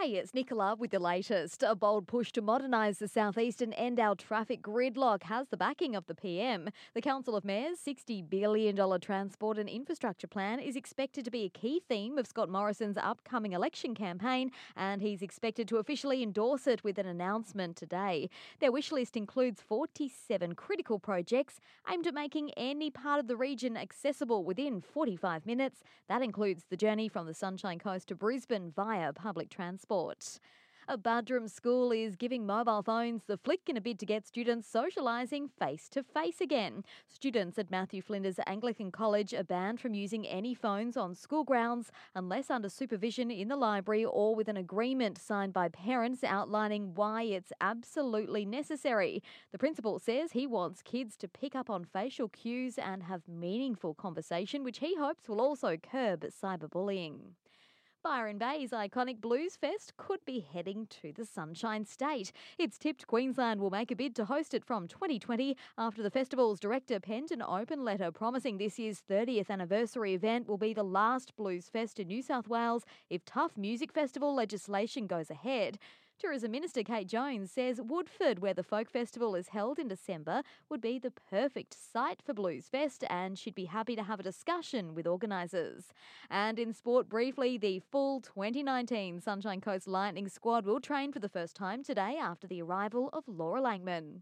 Hey, it's Nicola with the latest. A bold push to modernise the southeast and end our traffic gridlock has the backing of the PM. The Council of Mayors' $60 billion transport and infrastructure plan is expected to be a key theme of Scott Morrison's upcoming election campaign, and he's expected to officially endorse it with an announcement today. Their wish list includes 47 critical projects aimed at making any part of the region accessible within 45 minutes. That includes the journey from the Sunshine Coast to Brisbane via public transport. A Buderim school is giving mobile phones the flick in a bid to get students socialising face to face again. Students at Matthew Flinders Anglican College are banned from using any phones on school grounds unless under supervision in the library or with an agreement signed by parents outlining why it's absolutely necessary. The principal says he wants kids to pick up on facial cues and have meaningful conversation, which he hopes will also curb cyberbullying. Byron Bay's iconic Blues Fest could be heading to the Sunshine State. It's tipped Queensland will make a bid to host it from 2020 after the festival's director penned an open letter promising this year's 30th anniversary event will be the last Blues Fest in New South Wales if tough music festival legislation goes ahead. Tourism Minister Kate Jones says Woodford, where the folk festival is held in December, would be the perfect site for Blues Fest and she'd be happy to have a discussion with organisers. And in sport, briefly, the full 2019 Sunshine Coast Lightning squad will train for the first time today after the arrival of Laura Langman.